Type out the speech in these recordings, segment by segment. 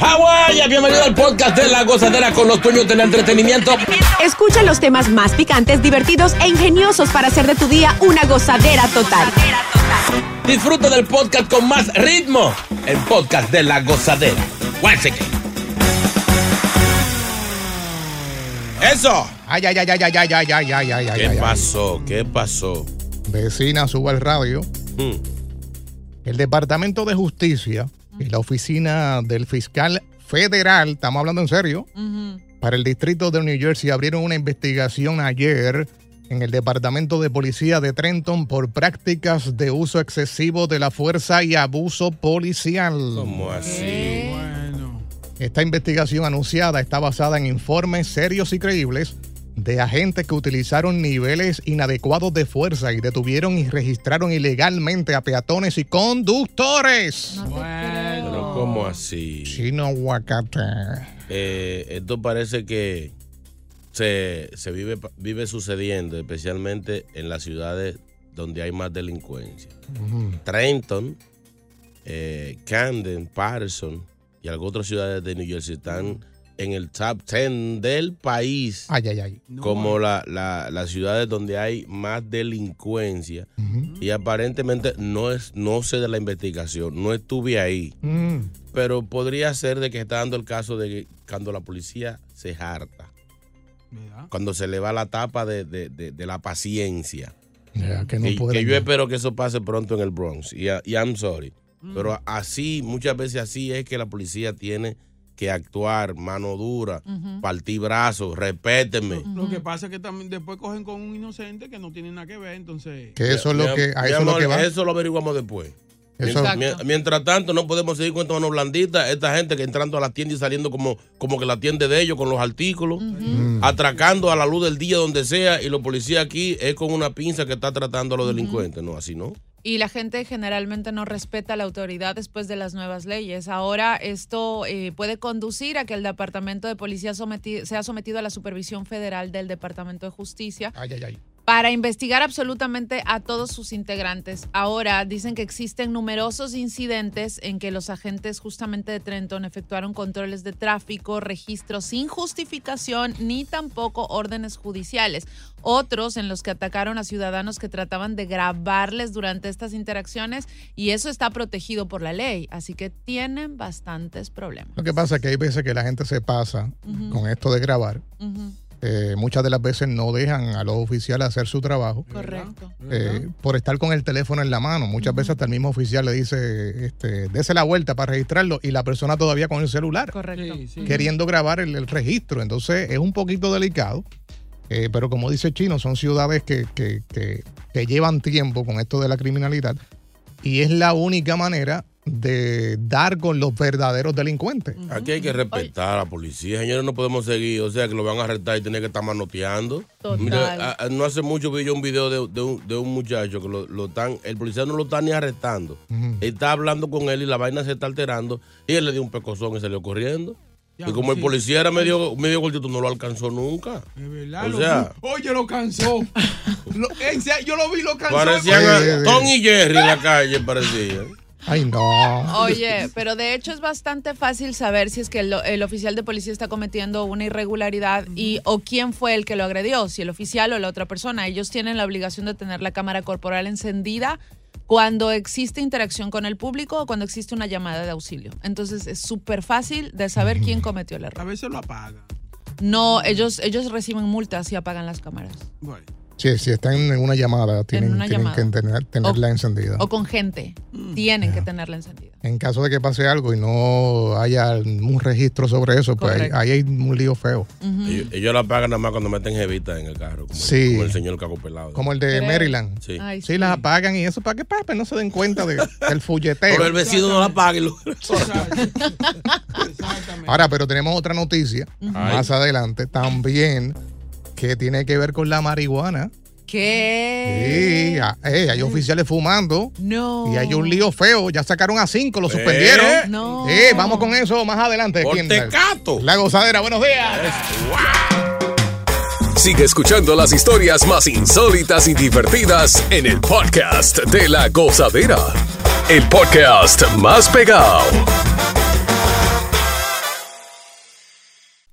Hawái, bienvenido al podcast de La Gozadera con los dueños del entretenimiento. Escucha los temas más picantes, divertidos e ingeniosos para hacer de tu día una gozadera total. Disfruta del podcast con más ritmo. El podcast de La Gozadera. Eso. Ay, ay, ay, ay, ay, ay, ay, ay, ay, ay, ¿Qué ay, ay. pasó? ¿Qué pasó? Vecina, suba el radio. Hmm. El Departamento de Justicia la oficina del fiscal federal, estamos hablando en serio, para el distrito de New Jersey abrieron una investigación ayer en el Departamento de Policía de Trenton por prácticas de uso excesivo de la fuerza y abuso policial. ¿Cómo así? Esta investigación anunciada está basada en informes serios y creíbles de agentes que utilizaron niveles inadecuados de fuerza y detuvieron y registraron ilegalmente a peatones y conductores. Pero ¿cómo así? Chino aguacate. Eh, esto parece que se, se vive, vive sucediendo, especialmente en las ciudades donde hay más delincuencia. Trenton, eh, Camden, Patterson y algunas otras ciudades de New Jersey están en el top 10 del país Ay, ay, ay. como la- la- las ciudades donde hay más delincuencia. Y aparentemente no, es, no sé de la investigación, no estuve ahí. Mm. Pero podría ser de que está dando el caso de que cuando la policía se harta, cuando se le va la tapa de, de- de- de la paciencia. Que no yo espero que eso pase pronto en el Bronx. Y, y I'm sorry. Pero así, muchas veces así es que la policía tiene que actuar, mano dura, Ujú. partir brazos, respétenme. Lo que pasa es que también después cogen con un inocente que no tiene nada que ver, entonces. Que eso es lo que, a eso es lo amor, que va. Eso lo averiguamos después. Eso- Mien- mien- Mientras, tanto, no podemos seguir con esta mano blandita. Esta gente que entrando a la tienda y saliendo como, como que la tienda de ellos con los artículos, atracando a la luz del día donde sea. Y los policías aquí es con una pinza que está tratando a los delincuentes. No, así no. Y la gente generalmente no respeta la autoridad después de las nuevas leyes. Ahora esto eh, puede conducir a que el Departamento de Policía sea sometido a la supervisión federal del Departamento de Justicia Ay, ay, ay. Para investigar absolutamente a todos sus integrantes. Ahora dicen que existen numerosos incidentes en que los agentes justamente de Trenton efectuaron controles de tráfico, registros sin justificación ni tampoco órdenes judiciales. Otros en los que atacaron a ciudadanos que trataban de grabarles durante estas interacciones y eso está protegido por la ley. Así que tienen bastantes problemas. Lo que pasa es que hay veces que la gente se pasa con esto de grabar. Ujú, Eh, muchas de las veces no dejan a los oficiales hacer su trabajo. Correcto. eh, por estar con el teléfono en la mano. Muchas veces hasta el mismo oficial le dice, este, dese la vuelta para registrarlo y la persona todavía con el celular. Correcto. Queriendo grabar el, el registro. Entonces es un poquito delicado. eh, pero como dice Chino, son ciudades que, que- que- que llevan tiempo con esto de la criminalidad y es la única manera de dar con los verdaderos delincuentes. Aquí hay que respetar a la policía. Señores, no podemos seguir. O sea, que lo van a arrestar y tener que estar manoteando. Total. Mira, a- a- no hace mucho vi yo un video de, de un, de un muchacho que lo, lo están, el policía no lo está ni arrestando. Está hablando con él y la vaina se está alterando. Y él le dio un pecozón y salió corriendo. y como el policía era medio, medio gordito, no lo alcanzó nunca. Es verdad, O sea- oye, lo cansó. Lo- serio, yo lo vi, lo cansó. Parecían a Tom y Jerry en la calle, parecían. Ay, no. Oye, pero de hecho es bastante fácil saber si es que el, el oficial de policía está cometiendo una irregularidad y o quién fue el que lo agredió, si el oficial o la otra persona. Ellos tienen la obligación de tener la cámara corporal encendida cuando existe interacción con el público o cuando existe una llamada de auxilio. Entonces es súper fácil de saber quién cometió el A error. veces lo apaga. No, ellos, ellos reciben multas y apagan las cámaras. Bueno. Sí, si están en una llamada, tienen, una tienen llamada. que tener- tenerla encendida. O con gente. Tienen que tenerla encendida. En caso de que pase algo y no haya un registro sobre eso, pues ahí, hay un lío feo. ellos, ellos la pagan nada más cuando meten jevita en el carro. Como, Sí. como el señor cago pelado. Como el de. Maryland. Sí. Ay, Sí, las apagan y eso para que para que no se den cuenta de, del fulleteo. Pero el vecino no la paga y lo- Exactamente. Ahora, pero tenemos otra noticia más adelante también que tiene que ver con la marihuana. ¿Qué? Sí, ah, eh, hay oficiales fumando No. y hay un lío feo. Ya sacaron a cinco, lo suspendieron. ¿Eh? No. Sí, vamos con eso más adelante. Por tecato. La gozadera, buenos días. Sigue escuchando las historias más insólitas y divertidas en el podcast de la gozadera. El podcast más pegado.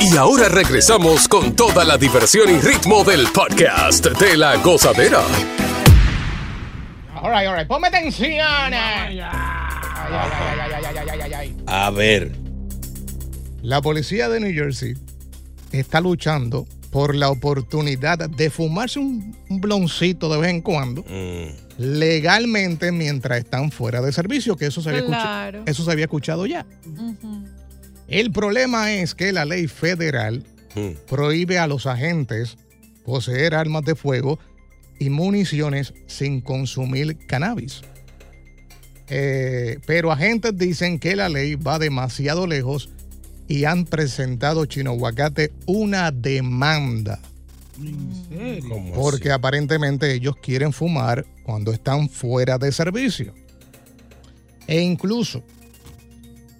Y ahora regresamos con toda la diversión y ritmo del podcast de la gozadera. All right, all right. Ponme atención. A ver. La policía de New Jersey está luchando por la oportunidad de fumarse un bloncito de vez en cuando mm. legalmente mientras están fuera de servicio, que eso se había, escuchado, eso se había escuchado ya. Uh. El problema es que la ley federal mm. prohíbe a los agentes poseer armas de fuego y municiones sin consumir cannabis. Eh, pero agentes dicen que la ley va demasiado lejos y han presentado Chino Aguacate una demanda ¿En serio? ¿Cómo porque aparentemente ellos quieren fumar cuando están fuera de servicio. E incluso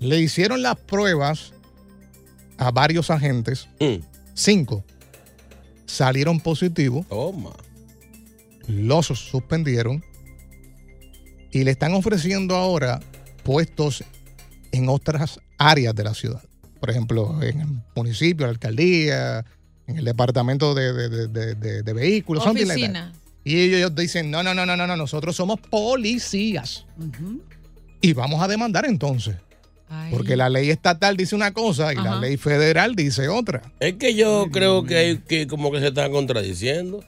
le hicieron las pruebas a varios agentes? Mm, cinco salieron positivos, Toma. los suspendieron y le están ofreciendo ahora puestos en otras áreas de la ciudad. Por ejemplo, en el municipio, la alcaldía, en el departamento de, de- de- de- de- de vehículos. like. Oficina. Y ellos dicen, no, no, no, no, no, no, nosotros somos policías. Y vamos a demandar entonces. Ay. Porque la ley estatal dice una cosa y la ley federal dice otra. Es que yo creo que hay que como que se están contradiciendo.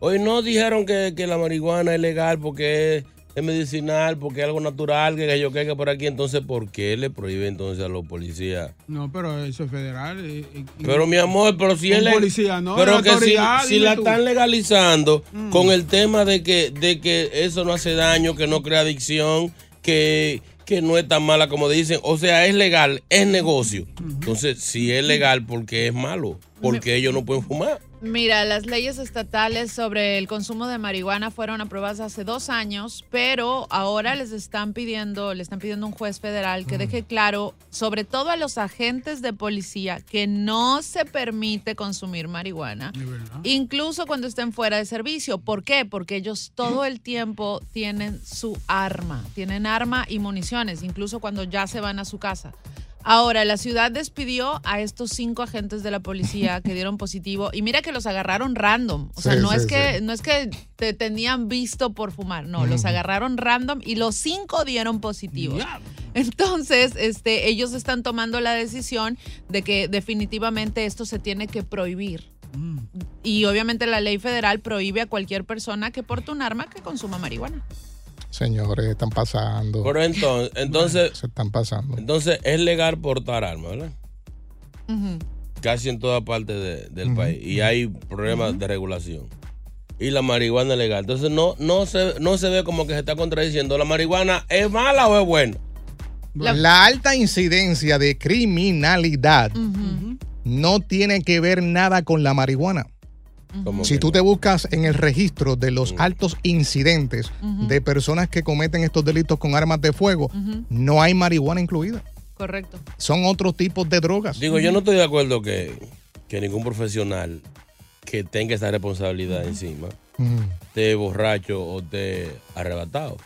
Hoy no dijeron que, que la marihuana es legal porque es, es medicinal, porque es algo natural, que yo que por aquí. Entonces, ¿por qué le prohíbe entonces a los policías? No, pero eso es federal. eh, Pero mi amor, pero si él policía, ¿no? Pero La que si, autoridad, si dime la tú. están legalizando Mm. con el tema de que, de que eso no hace daño, que no crea adicción, que, que no es tan mala como dicen. O sea, es legal, es negocio. Entonces, si es legal, ¿por qué es malo? Porque ellos no pueden fumar. Mira, las leyes estatales sobre el consumo de marihuana fueron aprobadas hace dos años, pero ahora les están pidiendo, le están pidiendo a un juez federal que deje claro, sobre todo a los agentes de policía, que no se permite consumir marihuana, incluso cuando estén fuera de servicio. ¿Por qué? Porque ellos todo el tiempo tienen su arma, tienen arma y municiones, incluso cuando ya se van a su casa. Ahora, la ciudad despidió a estos cinco agentes de la policía que dieron positivo y mira que los agarraron random. O sea, Sí, no, sí, es que, sí. no es que te tenían visto por fumar, no, los agarraron random y los cinco dieron positivos. Entonces, este, ellos están tomando la decisión de que definitivamente esto se tiene que prohibir. Y obviamente la ley federal prohíbe a cualquier persona que porte un arma que consuma marihuana. Señores, están pasando. Pero entonces, entonces, Se están pasando. entonces es legal portar armas, ¿verdad? Casi en toda parte de- del país. Y hay problemas de regulación. Y la marihuana es legal. Entonces no, no, se, no se ve como que se está contradiciendo. ¿La marihuana es mala o es buena? La, alta incidencia de criminalidad no tiene que ver nada con la marihuana. ¿Cómo Si que tú te buscas en el registro de los Mm. altos incidentes de personas que cometen estos delitos con armas de fuego, no hay marihuana incluida. Correcto. Son otros tipos de drogas. Digo, yo no estoy de acuerdo que, que ningún profesional que tenga esa responsabilidad encima esté borracho o esté arrebatado.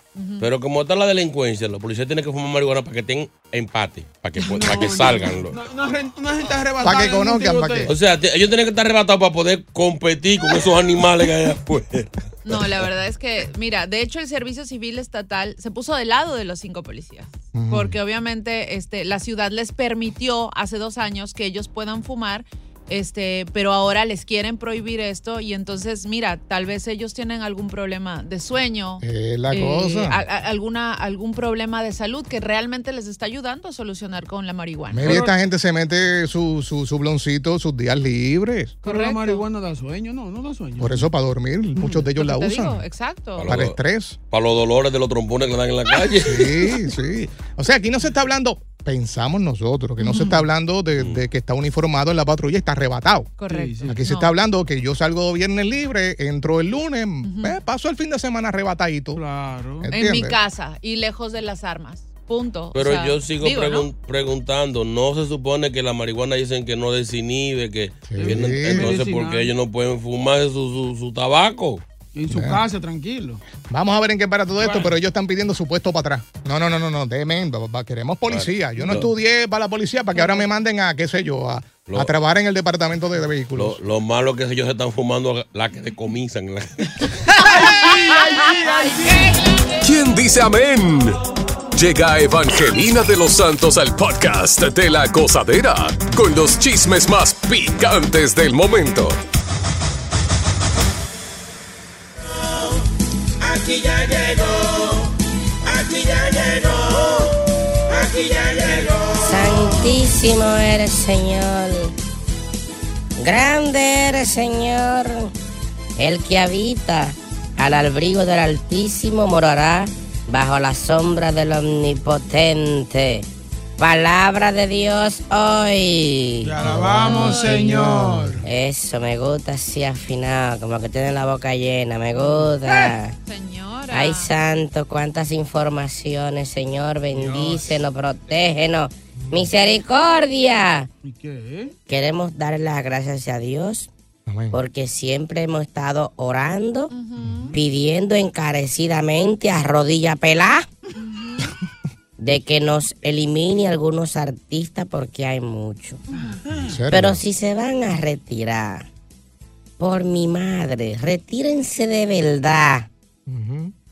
Pero como está la delincuencia, los policías tienen que fumar marihuana para que tengan empate, para que, pu- para que salgan. los- Una, una gen- una gente arrebatada. Pa' que conozcan, pa' tiroteo. O sea, ellos tienen que estar arrebatados para poder competir con esos animales que hay afuera. No, la verdad es que, mira, de hecho el Servicio Civil Estatal se puso del lado de los cinco policías, porque obviamente este, la ciudad les permitió hace dos años que ellos puedan fumar, este, pero ahora les quieren prohibir esto y entonces, mira, tal vez ellos tienen algún problema de sueño, Es la eh, cosa. a- a- alguna, algún problema de salud que realmente les está ayudando a solucionar con la marihuana. Mira, esta gente se mete su, su, su bloncito sus días libres. Pero la marihuana da sueño, no, no da sueño. Por eso, para dormir, muchos de ellos la usan. digo, exacto. Para estrés. Para los dolores de los trombones que le dan en la calle. Sí, sí. O sea, aquí no se está hablando, pensamos nosotros, que no se está hablando de, de que está uniformado en la patrulla y está arrebatado. Correcto. Aquí se está hablando que yo salgo viernes libre, entro el lunes, eh, paso el fin de semana arrebatadito. Claro. En mi casa y lejos de las armas. Punto. Pero O sea, yo sigo digo, ¿no? pregun- preguntando, no se supone que la marihuana dicen que no desinhibe, que, que no- entonces porque ellos no pueden fumar su, su, su tabaco. En su casa, tranquilo. Vamos a ver en qué para todo esto, pero ellos están pidiendo su puesto para atrás. No, no, no, no, no, va- queremos policía. Yo no estudié para la policía para que ahora me manden a, qué sé yo, a, Lo- a trabajar en el departamento de, de vehículos. Lo, lo malo que ellos se están fumando la que decomisan. la- ¿Quién dice amén? Llega Evangelina de los Santos al podcast de la gozadera con los chismes más picantes del momento. Aquí ya llegó, aquí ya llegó, aquí ya llegó. Santísimo eres, Señor. Grande eres, Señor. El que habita al abrigo del Altísimo morará bajo la sombra del Omnipotente. Palabra de Dios hoy. Te alabamos, Señor. Eso, me gusta así afinado, como que tiene la boca llena, me gusta. Señora. Ay, santo, cuántas informaciones, Señor, bendícenos, protégenos. Misericordia. ¿Y qué? Queremos darle las gracias a Dios porque siempre hemos estado orando, pidiendo encarecidamente a rodilla pelá de que nos elimine algunos artistas porque hay muchos. Pero si se van a retirar, por mi madre, retírense de verdad.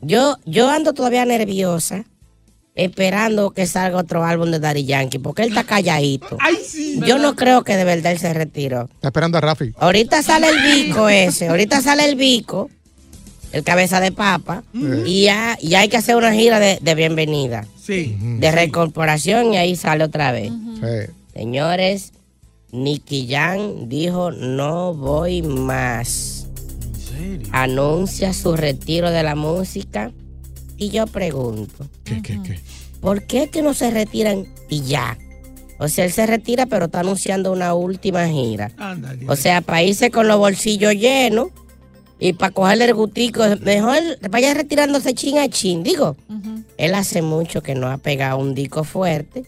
Yo, yo ando todavía nerviosa, esperando que salga otro álbum de Daddy Yankee, porque él está calladito. yo no creo que de verdad él se retiró. Está esperando a Rafi. Ahorita sale el bico ese, ahorita sale el bico, el cabeza de papa, y ya, ya hay que hacer una gira de, de bienvenida, Sí. de recorporación, y ahí sale otra vez. Sí. Señores, Nicky Jam dijo no voy más. Anuncia su retiro de la música. Y yo pregunto, ¿Qué, qué, qué? ¿por qué que no se retiran y ya? O sea, él se retira, pero está anunciando una última gira. Ándale. O sea, para irse con los bolsillos llenos y para cogerle el gustico, mejor vaya retirándose chin a chin. Digo, él hace mucho que no ha pegado un disco fuerte.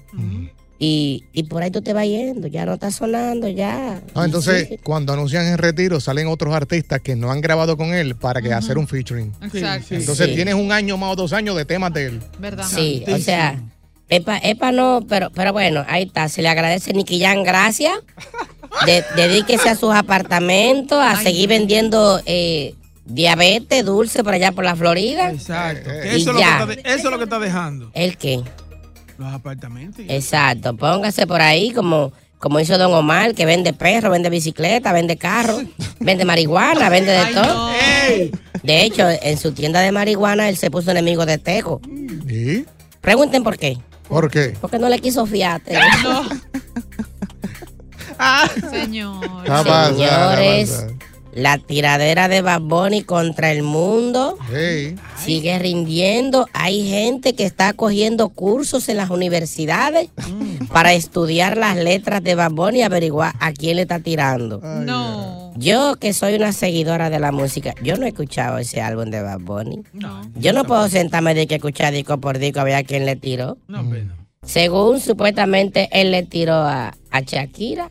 Y, y por ahí tú te vas yendo, ya no está sonando, ya. Ah, entonces, Sí. cuando anuncian el retiro, salen otros artistas que no han grabado con él para que hacer un featuring. Exacto. Entonces, Sí. tienes un año más o dos años de temas de él. ¿Verdad? Sí, o sea, Epa, Epa no, pero, pero bueno, ahí está. Se le agradece Nicky Jan, gracias. De- dedíquese a sus apartamentos, a seguir vendiendo eh, diabetes, dulce por allá por la Florida. Exacto. Y Que eso, es lo que ya. está de- eso es lo que está dejando. ¿El qué? Los apartamentos. Exacto, póngase por ahí como, como hizo Don Omar, que vende perro, vende bicicleta, vende carro, vende marihuana, vende de todo. De hecho, en su tienda de marihuana él se puso enemigo de Teco. ¿Y? Pregunten por qué. ¿Por qué? Porque no le quiso fiarte. Señor. Señores, la tiradera de Bad Bunny contra el mundo sigue rindiendo. Hay gente que está cogiendo cursos en las universidades Mm. para estudiar las letras de Bad Bunny y averiguar a quién le está tirando. No. Yo que soy una seguidora de la música, yo no he escuchado ese álbum de Bad Bunny. Yo no puedo sentarme de que escuchar disco por disco a ver a quién le tiró. Según supuestamente él le tiró a, a Shakira.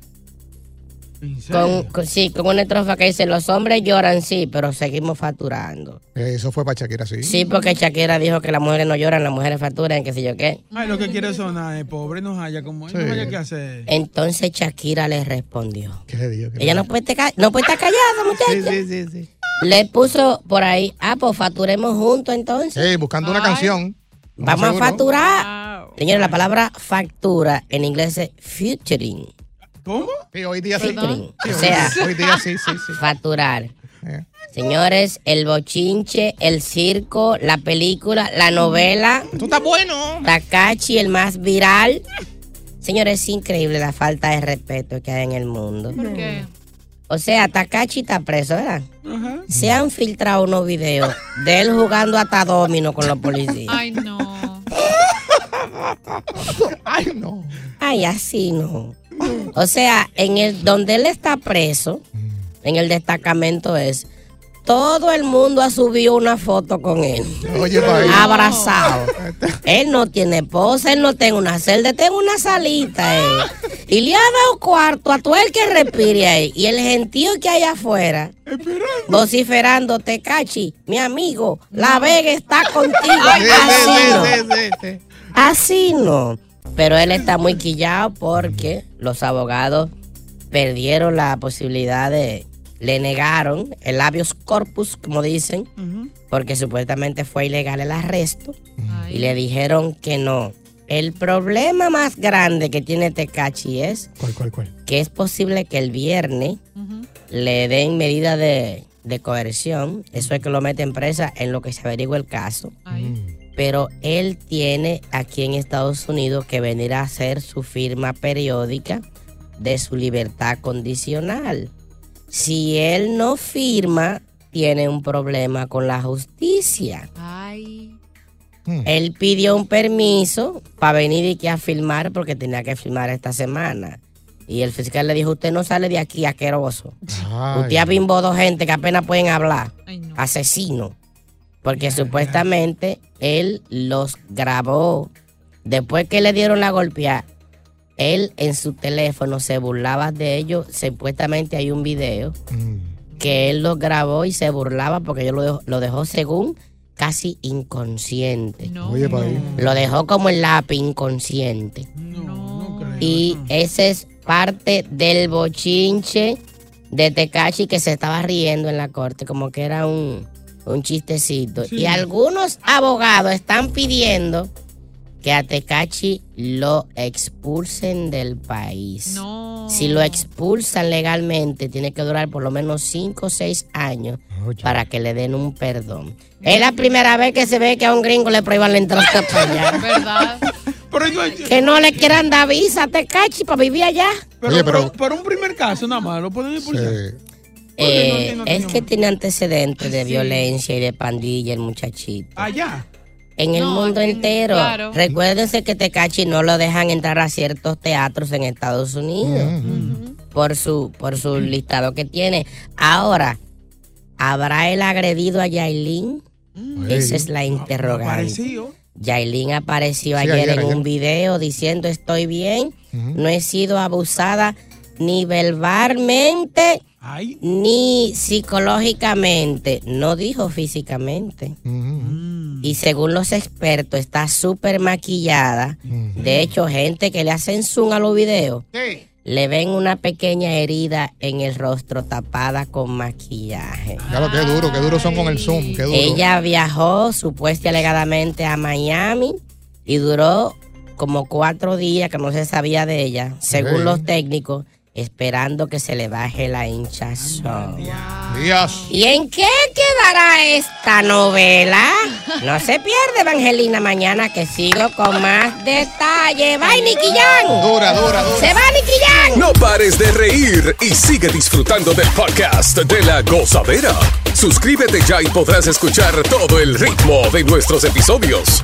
Con, con- sí, con una estrofa que dice, los hombres lloran, sí, pero seguimos facturando. Eh, Eso fue para Shakira, sí. Sí, porque Shakira dijo que las mujeres no lloran, las mujeres facturan, qué sé yo qué. Ay, lo que quiere sonar es pobre, no haya como Sí. no haya que hacer. Entonces Shakira le respondió. ¿Qué le digo? Ella no puede, estar ca- no puede estar callada, muchacha. Sí, sí, sí. Le puso por ahí, ah, pues facturemos juntos entonces. Sí, buscando una canción. Vamos a facturar. Señores, la palabra factura en inglés es featuring. ¿Cómo? Sí, hoy día sí. Sí, O sea, hoy día sí, sí, sí. facturar. Eh. Señores, el bochinche, el circo, la película, la novela. Esto está bueno. Takachi, el más viral. Señores, es increíble la falta de respeto que hay en el mundo. ¿Por qué? O sea, Takachi está preso, ¿verdad? Se han filtrado unos videos de él jugando hasta domino con los policías. Ay, no. Ay, no. Ay, así no. O sea, en el donde él está preso, en el destacamento es, todo el mundo ha subido una foto con él. Oye. Abrazado. Él no tiene esposa, él no tiene una celda, tiene una salita. eh. Y le ha dado cuarto a todo el que respire ahí. Y el gentío que hay afuera, vociferando, Tecachi, mi amigo, la Vega está contigo. Sí, Así sí, no. Pero él está muy quillado porque los abogados perdieron la posibilidad de. Le negaron el habeas corpus, como dicen, porque supuestamente fue ilegal el arresto. Y le dijeron que no. El problema más grande que tiene Tecachi es ¿Cuál, cuál, cuál? que es posible que el viernes le den medida de, de coerción. Eso es que lo meten presa en lo que se averigua el caso. Pero él tiene aquí en Estados Unidos que venir a hacer su firma periódica de su libertad condicional. Si él no firma, tiene un problema con la justicia. Ay. Él pidió un permiso para venir y que a filmar porque tenía que filmar esta semana. Y el fiscal le dijo, usted no sale de aquí asqueroso. Usted ha bimbado gente que apenas pueden hablar. Asesino. Porque supuestamente él los grabó. Después que le dieron la golpeada, él en su teléfono se burlaba de ellos. Supuestamente hay un video que él los grabó y se burlaba porque yo lo dejó, lo dejó según casi inconsciente. Oye, pa' ahí. Lo dejó como el lápiz inconsciente. Y ese es parte del bochinche de Tecachi que se estaba riendo en la corte, como que era un, un chistecito. Sí. Y algunos abogados están pidiendo que a Tecachi lo expulsen del país. Si lo expulsan legalmente, tiene que durar por lo menos 5 o 6 años para que le den un perdón. Es la primera vez que se ve que a un gringo le prohíban la entrada para allá. ¿Verdad? Que no le quieran dar visa a Tecachi para vivir allá. Pero, pero, por un primer caso nada más, lo pueden expulsar. Eh, es que tiene antecedentes de violencia y de pandilla el muchachito. Allá. En el No, mundo en- entero. claro. Recuérdense que Tecachi no lo dejan entrar a ciertos teatros en Estados Unidos por su por su listado que tiene. Ahora, ¿habrá él agredido a Yailin? Esa es la interrogante. Parecido. Yailin apareció Sí, ayer, ayer, en ayer. un video diciendo estoy bien, no he sido abusada ni verbalmente ni psicológicamente, no dijo físicamente. Y según los expertos está súper maquillada. De hecho, gente que le hacen zoom a los videos le ven una pequeña herida en el rostro tapada con maquillaje. Ya lo que duro, que duro son con el Zoom, duro. Ella viajó supuesta y alegadamente a Miami y duró como cuatro días que no se sabía de ella, según los técnicos, esperando que se le baje la hinchazón. Días. ¿Y en qué quedará esta novela? No se pierde, Evangelina, mañana que sigo con más detalle. ¡Bye, Nicky Jam! Dura, dura, dura. ¡Se va, Nicky Jam! No pares de reír y sigue disfrutando del podcast de la gozadera. Suscríbete ya y podrás escuchar todo el ritmo de nuestros episodios.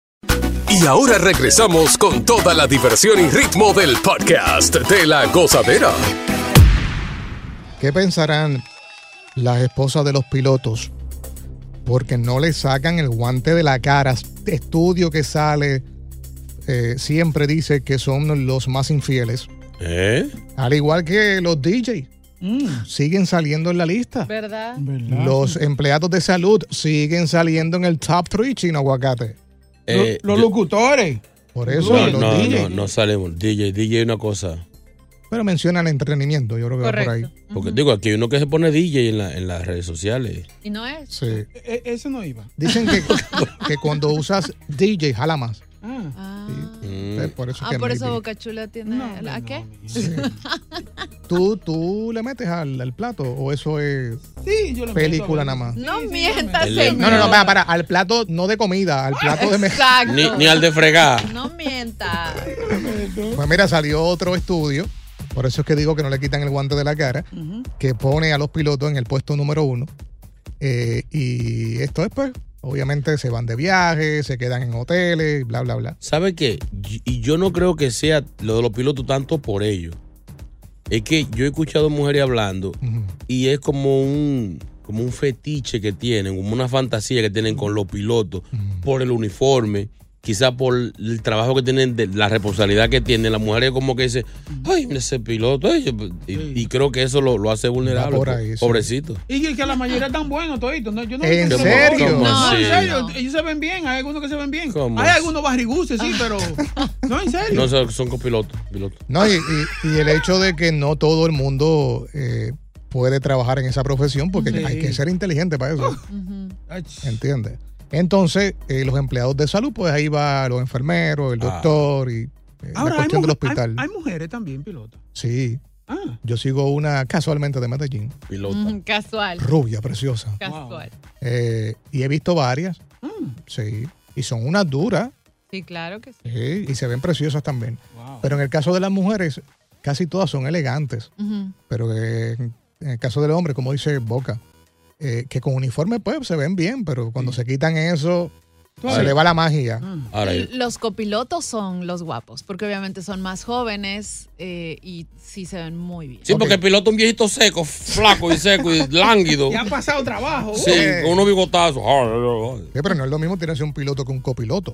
Y ahora regresamos con toda la diversión y ritmo del podcast de la gozadera. ¿Qué pensarán las esposas de los pilotos? Porque no le sacan el guante de la cara. Este estudio que sale eh, siempre dice que son los más infieles. ¿Eh? Al igual que los DJ. Siguen saliendo en la lista. ¿Verdad? Los empleados de salud siguen saliendo en el top 3 chino aguacate. Eh, Los yo- locutores. Por eso no, los no, DJ. no, no salimos. DJ, DJ una cosa. Pero mencionan entretenimiento, yo creo que va por ahí. Porque digo, aquí hay uno que se pone DJ en, la- en las redes sociales. Y no es. Sí. E- ese no iba. Dicen que, que cuando usas DJ jala más. Ah. Eh, Por eso Ah, que por maybe. eso Boca Chula tiene. ¿A qué? ¿Tú, ¿Tú le metes al, al plato o eso es Sí, yo le película meto, nada más? No mientas, señor. No, no, no, para, para, al plato no de comida, al plato de mesa. Exacto. Ni, ni al de fregar. No mientas. Pues mira, salió otro estudio, por eso es que digo que no le quitan el guante de la cara, que pone a los pilotos en el puesto número uno. Eh, y esto es pues, obviamente se van de viaje, se quedan en hoteles, bla, bla, bla. ¿Sabe qué? Y- yo no creo que sea lo de los pilotos tanto por ellos. Es que yo he escuchado mujeres hablando y es como un, como un fetiche que tienen, como una fantasía que tienen con los pilotos por el uniforme, quizá por el trabajo que tienen, de la responsabilidad que tienen. Las mujeres como que dicen, ay, mira ese piloto. ay, yo- y, y creo que eso lo, lo hace vulnerable. por ahí, sí. Pobrecito. Y que, la mayoría están buenos toditos. ¿no? Yo no ¿En serio? No, ¿Cómo en serio. Ellos se ven bien. Hay algunos que se ven bien. ¿Cómo Hay así? algunos barriguces, sí, pero. No, en serio. No son, copilotos. pilotos. No, y, y- y el hecho de que no todo el mundo eh, puede trabajar en esa profesión, porque Sí. hay que ser inteligente para eso. ¿Entiendes? Entonces, eh, los empleados de salud, pues ahí va los enfermeros, el Ah. doctor y eh, Ahora, la hay, cuestión del hospital. hay- hay mujeres también, pilotos. Sí. Ah. Yo sigo una casualmente de Medellín, Pilota. Mm, Casual. rubia, preciosa. Casual. Eh, y he visto varias. Mm. Sí. Y son unas duras. Sí, claro que sí. sí, y se ven preciosas también. Pero en el caso de las mujeres, casi todas son elegantes. Pero eh, en el caso del hombre, como dice Boca, eh, que con uniforme pues se ven bien, pero cuando se quitan eso, Se le va la magia. Ahora, Los copilotos son los guapos, porque obviamente son más jóvenes eh, y sí se ven muy bien. sí, porque el piloto es un viejito seco, flaco y seco y lánguido. Y ha pasado trabajo. Sí, Eh. con unos bigotazos. Sí, pero no es lo mismo tirarse un piloto que un copiloto.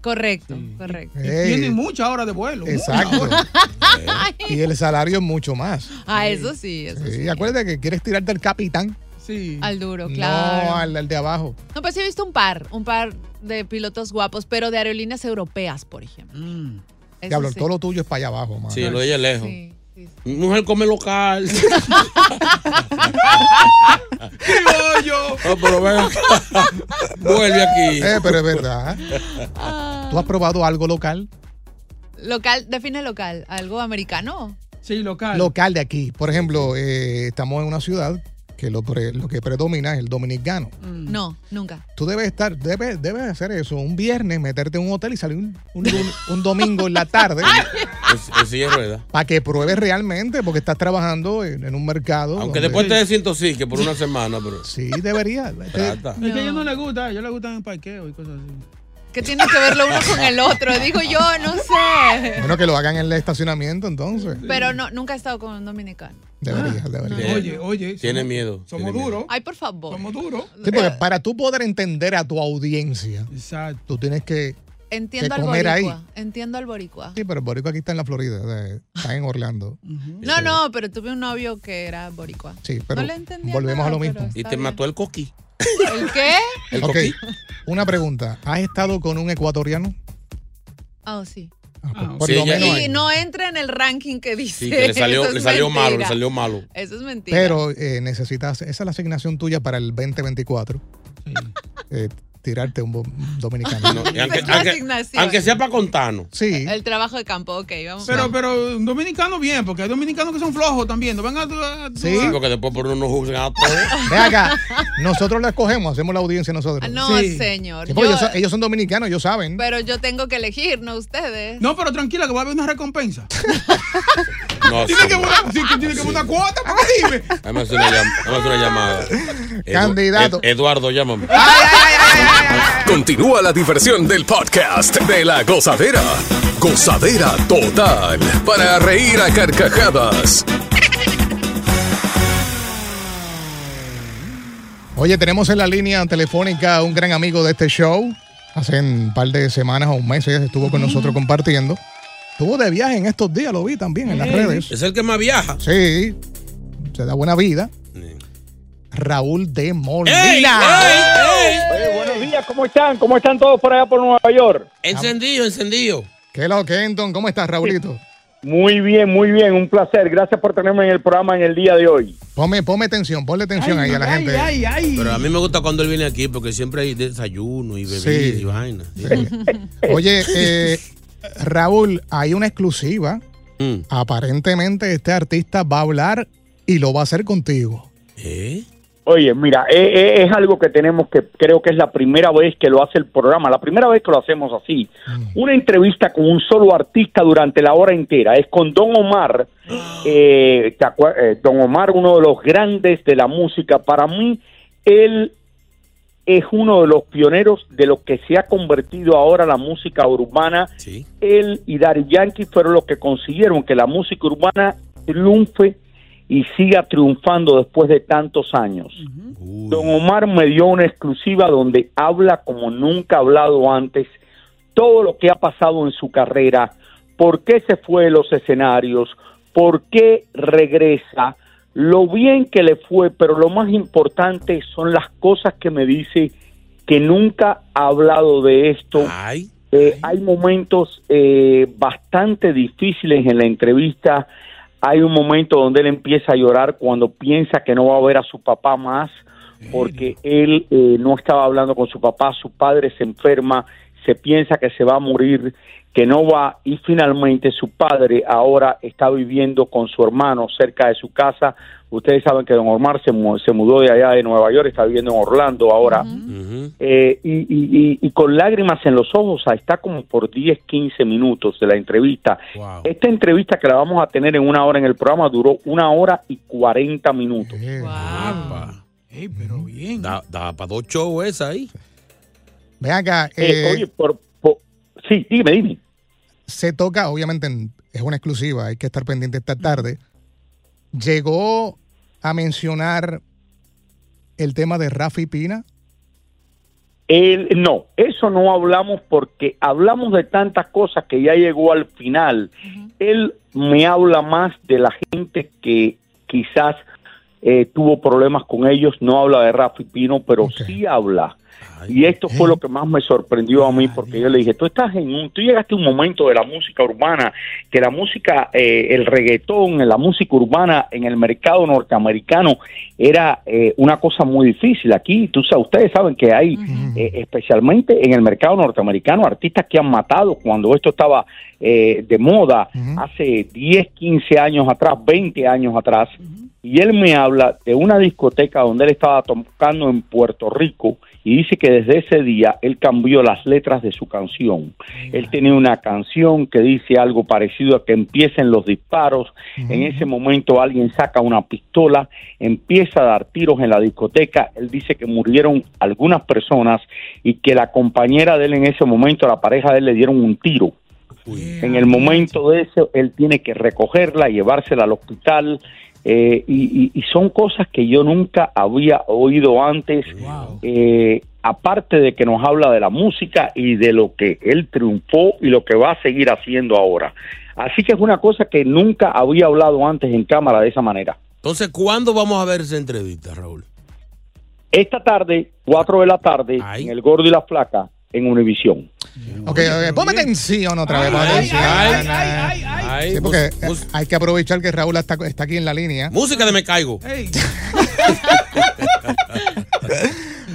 Correcto, correcto. Ey, Tiene muchas horas de vuelo. Exacto. y el salario es mucho más. Ah, eso sí, eso Sí, sí. acuérdate que quieres tirarte al capitán, Sí. Al duro, claro. no al, al de abajo. No, pues sí he visto un par, un par de pilotos guapos, pero de aerolíneas europeas, por ejemplo. Eso Diablo, sí. todo lo tuyo es para allá abajo, mano. Sí, lo de ella es lejos. Sí, sí, sí. Mi mujer come local. yo. No, pero ven. Vuelve aquí. Eh, pero es verdad. Ah. ¿Tú has probado algo local? Local, define local, algo americano. Sí, local. Local de aquí. Por ejemplo, eh, estamos en una ciudad que lo, pre- lo que predomina es el dominicano. No, nunca. Tú debes estar, debes, debes hacer eso un viernes, meterte en un hotel y salir un, un domingo en la tarde Es, es ruedas. para que pruebes realmente, porque estás trabajando en, en un mercado. Aunque donde- después te desintoxique por una semana, pero. Sí, debería. Te-. Es que a ellos no les gusta, a ellos les gustan el parqueo y cosas así. ¿Qué tiene que ver lo uno con el otro? Digo yo, no sé. Bueno, que lo hagan en el estacionamiento entonces. Pero no, nunca he estado con un dominicano. Debería, debería. Bien. Oye, oye. Tiene somos- miedo. Somos duros. Ay, por favor. Somos duros. Sí, porque para tú poder entender a tu audiencia, Exacto. tú tienes que. Entiendo al comer ahí. boricua. Entiendo al boricua. Sí, pero el boricua aquí está en la Florida, o sea, está en Orlando. No, no, pero tuve un novio que era boricua. Sí, pero no le entendía volvemos nada, a lo mismo. Y te bien. mató el coquí. ¿El qué? El Ok, coquí. una pregunta. ¿Has estado con un ecuatoriano? Oh, sí. Ah, Por Sí, lo ella- menos Y ahí. no entra en el ranking que dice. Sí, que le salió, Eso le salió malo, le mentira. salió malo. Eso es mentira. Pero eh, necesitas, esa es la asignación tuya para el 2024. Eh, tirarte un dominicano. No, aunque, sea para contarnos. Sí. El trabajo de campo, ok, vamos. Pero, pero un dominicano bien, porque hay dominicanos que son flojos también. No venga tú a- tú Sí. a- Porque después por uno nos juzgan a todos. Ve acá, nosotros la escogemos, hacemos la audiencia nosotros. No, Sí. señor. Sí, porque Yo- ellos, son, ellos son dominicanos, ellos saben. pero yo tengo que elegir, no ustedes. No, pero tranquila, que va a haber una recompensa. No, Tiene que sí, que tiene que haber una cuota, porque dime. Déjame hacer una, llam- llamada. Edu- Candidato. Ed- Eduardo, llámame. Continúa la diversión del podcast de la gozadera. Gozadera total. Para reír a carcajadas. Oye, tenemos en la línea telefónica a un gran amigo de este show. Hace un par de semanas o un mes ella estuvo con nosotros compartiendo. Estuvo de viaje en estos días, lo vi también en las redes. Es el que más viaja. Sí, se da buena vida. Raúl de Molina. ¡Ey! ¡Ey! Oye, buenos días, ¿cómo están? ¿Cómo están todos por allá por Nueva York? Encendido, encendido. ¿Qué lo que, Enton? ¿Cómo estás, Raulito? Muy bien, muy bien, un placer. Gracias por tenerme en el programa en el día de hoy. Ponme, ponme atención, ponle atención ahí a la gente. Ay, ay. Pero a mí me gusta cuando él viene aquí porque siempre hay desayuno y bebida Sí. y vaina. Oye, eh, Raúl, hay una exclusiva. Mm. Aparentemente este artista va a hablar y lo va a hacer contigo. ¿Eh? Oye, mira, eh, eh, es algo que tenemos que, creo que es la primera vez que lo hace el programa, la primera vez que lo hacemos así. Una entrevista con un solo artista durante la hora entera. Es con Don Omar. Eh, ¿te acuer- eh, Don Omar, uno de los grandes de la música. Para mí, él es uno de los pioneros de lo que se ha convertido ahora la música urbana. Sí. Él y Daddy Yankee fueron los que consiguieron que la música urbana triunfe y siga triunfando después de tantos años. Don Omar me dio una exclusiva donde habla como nunca ha hablado antes todo lo que ha pasado en su carrera, por qué se fue de los escenarios, por qué regresa, lo bien que le fue, pero lo más importante son las cosas que me dice que nunca ha hablado de esto. Eh, hay momentos eh, bastante difíciles en la entrevista. Hay un momento donde él empieza a llorar cuando piensa que no va a ver a su papá más, porque él eh, no estaba hablando con su papá, su padre se enferma, se piensa que se va a morir, que no va, y finalmente su padre ahora está viviendo con su hermano cerca de su casa. Ustedes saben que don Omar se, mu- se mudó de allá de Nueva York, está viviendo en Orlando ahora. Eh, y, y- y- y con lágrimas en los ojos, ah, está como por 10, 15 minutos de la entrevista. Esta entrevista que la vamos a tener en una hora en el programa duró una hora y 40 minutos. Da, da para dos shows esa ahí. Ve acá. Eh, eh, oye, por, por- sí, dime, dime. se toca, obviamente en- es una exclusiva, hay que estar pendiente esta tarde. Llegó a mencionar el tema de Rafi Pina. El- no, eso no hablamos porque hablamos de tantas cosas que ya llegó al final. Él me habla más de la gente que quizás eh, tuvo problemas con ellos, no habla de Rafi Pino, pero sí habla. Y esto fue lo que más me sorprendió a mí, porque yo le dije, tú estás en un, tú llegaste a un momento de la música urbana, que la música, eh, el reggaetón, la música urbana en el mercado norteamericano era eh, una cosa muy difícil. Aquí, tú sabes, ustedes saben que hay, eh, especialmente en el mercado norteamericano, artistas que han matado cuando esto estaba eh, de moda hace 10, 15 años atrás, 20 años atrás. Y él me habla de una discoteca donde él estaba tocando en Puerto Rico y dice que desde ese día él cambió las letras de su canción. Él tenía una canción que dice algo parecido a que empiecen los disparos. En ese momento alguien saca una pistola, empieza a dar tiros en la discoteca. Él dice que murieron algunas personas y que la compañera de él en ese momento, la pareja de él, le dieron un tiro. En el momento de eso, él tiene que recogerla, llevársela al hospital. Eh, y, y- y son cosas que yo nunca había oído antes. eh, aparte de que nos habla de la música y de lo que él triunfó y lo que va a seguir haciendo ahora. Así que es una cosa que nunca había hablado antes en cámara de esa manera. Entonces, ¿cuándo vamos a ver esa entrevista, Raúl? Esta tarde, 4 de la tarde, en El Gordo y la Flaca, en Univisión. Ok, ok, ponme atención otra vez. atención. Sí, porque hay que aprovechar que Raúl está, está aquí en la línea. Música de Me Caigo.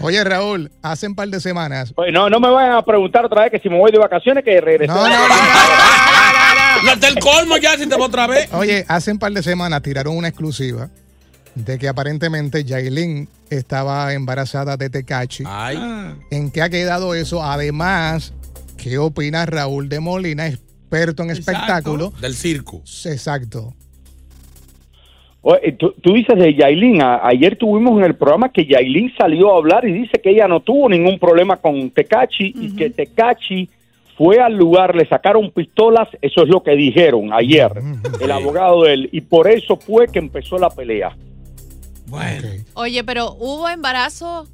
Oye, Raúl, hace un par de semanas. Oye, no, no me vayan a preguntar otra vez que si me voy de vacaciones, que regresé. No, no, no, No, está el colmo ya, si te va otra vez. Oye, hace un par de semanas tiraron una exclusiva de que aparentemente Yailin estaba embarazada de Tecachi. ¿En qué ha quedado eso? Además, ¿qué opina Raúl de Molina, experto en espectáculo? Del circo. Exacto. Oye, tú, tú dices de Yailin, ayer tuvimos en el programa que Yailin salió a hablar y dice que ella no tuvo ningún problema con Tecachi y que Tecachi fue al lugar, le sacaron pistolas, eso es lo que dijeron ayer, el abogado de él, y por eso fue que empezó la pelea. Oye, pero ¿hubo embarazo?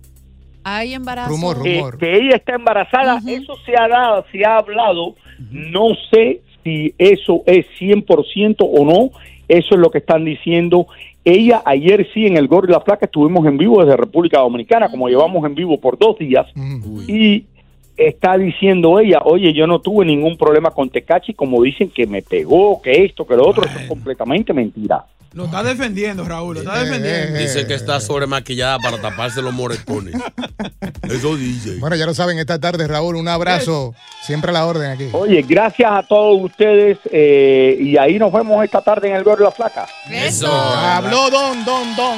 ¿Hay embarazo? Eh, que ella está embarazada, eso se ha dado, se ha hablado, no sé si eso es 100% o no, eso es lo que están diciendo. Ella ayer sí en el Gordo y la Placa estuvimos en vivo desde República Dominicana, como llevamos en vivo por dos días, y está diciendo ella, oye, yo no tuve ningún problema con Tecachi, como dicen que me pegó, que esto, que lo otro, eso es completamente mentira. Lo está defendiendo, Raúl, lo está defendiendo. Dice que está sobremaquillada para taparse los moretones. Eso dice. Bueno, ya lo saben, esta tarde, Raúl, un abrazo. Siempre a la orden aquí. Oye, gracias a todos ustedes eh, y ahí nos vemos esta tarde en el Gordo la Flaca. Eso. Habló Don, Don, Don.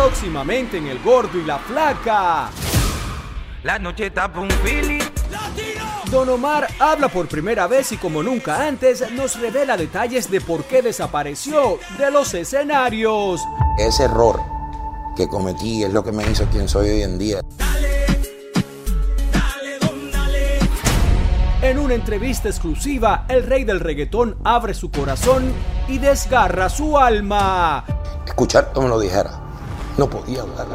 Próximamente en El Gordo y la Flaca. La noche tapa un Philly. Don Omar habla por primera vez y como nunca antes nos revela detalles de por qué desapareció de los escenarios. Ese error que cometí es lo que me hizo quien soy hoy en día. En una entrevista exclusiva, el rey del reggaetón abre su corazón y desgarra su alma. Escuchar me lo dijera. No podía hablar.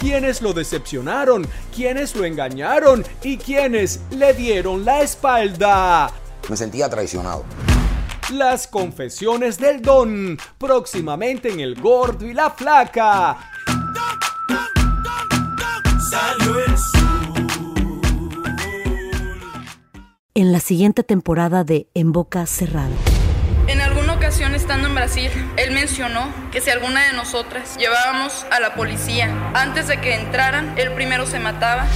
Quienes lo decepcionaron, quienes lo engañaron y quienes le dieron la espalda. Me sentía traicionado. Las confesiones del don, próximamente en El Gordo y la Flaca. En la siguiente temporada de En Boca Cerrada. Estando en Brasil, él mencionó que si alguna de nosotras llevábamos a la policía antes de que entraran, él primero se mataba.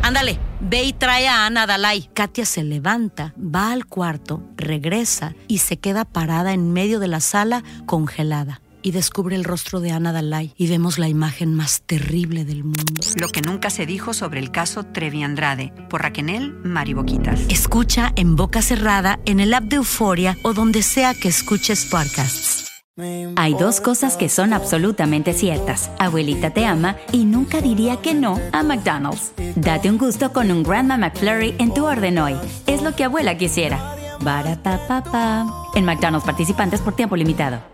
Ándale, ve y trae a Ana Dalai. Katia se levanta, va al cuarto, regresa y se queda parada en medio de la sala congelada. Y descubre el rostro de Ana Dalai y vemos la imagen más terrible del mundo. Lo que nunca se dijo sobre el caso Trevi Andrade, por Raquel Mariboquitas. Escucha en boca cerrada, en el app de Euforia o donde sea que escuches podcasts. Hay dos cosas que son absolutamente ciertas. Abuelita te ama y nunca diría que no a McDonald's. Date un gusto con un Grandma McFlurry en tu orden hoy. Es lo que abuela quisiera. Barata En McDonald's participantes por tiempo limitado.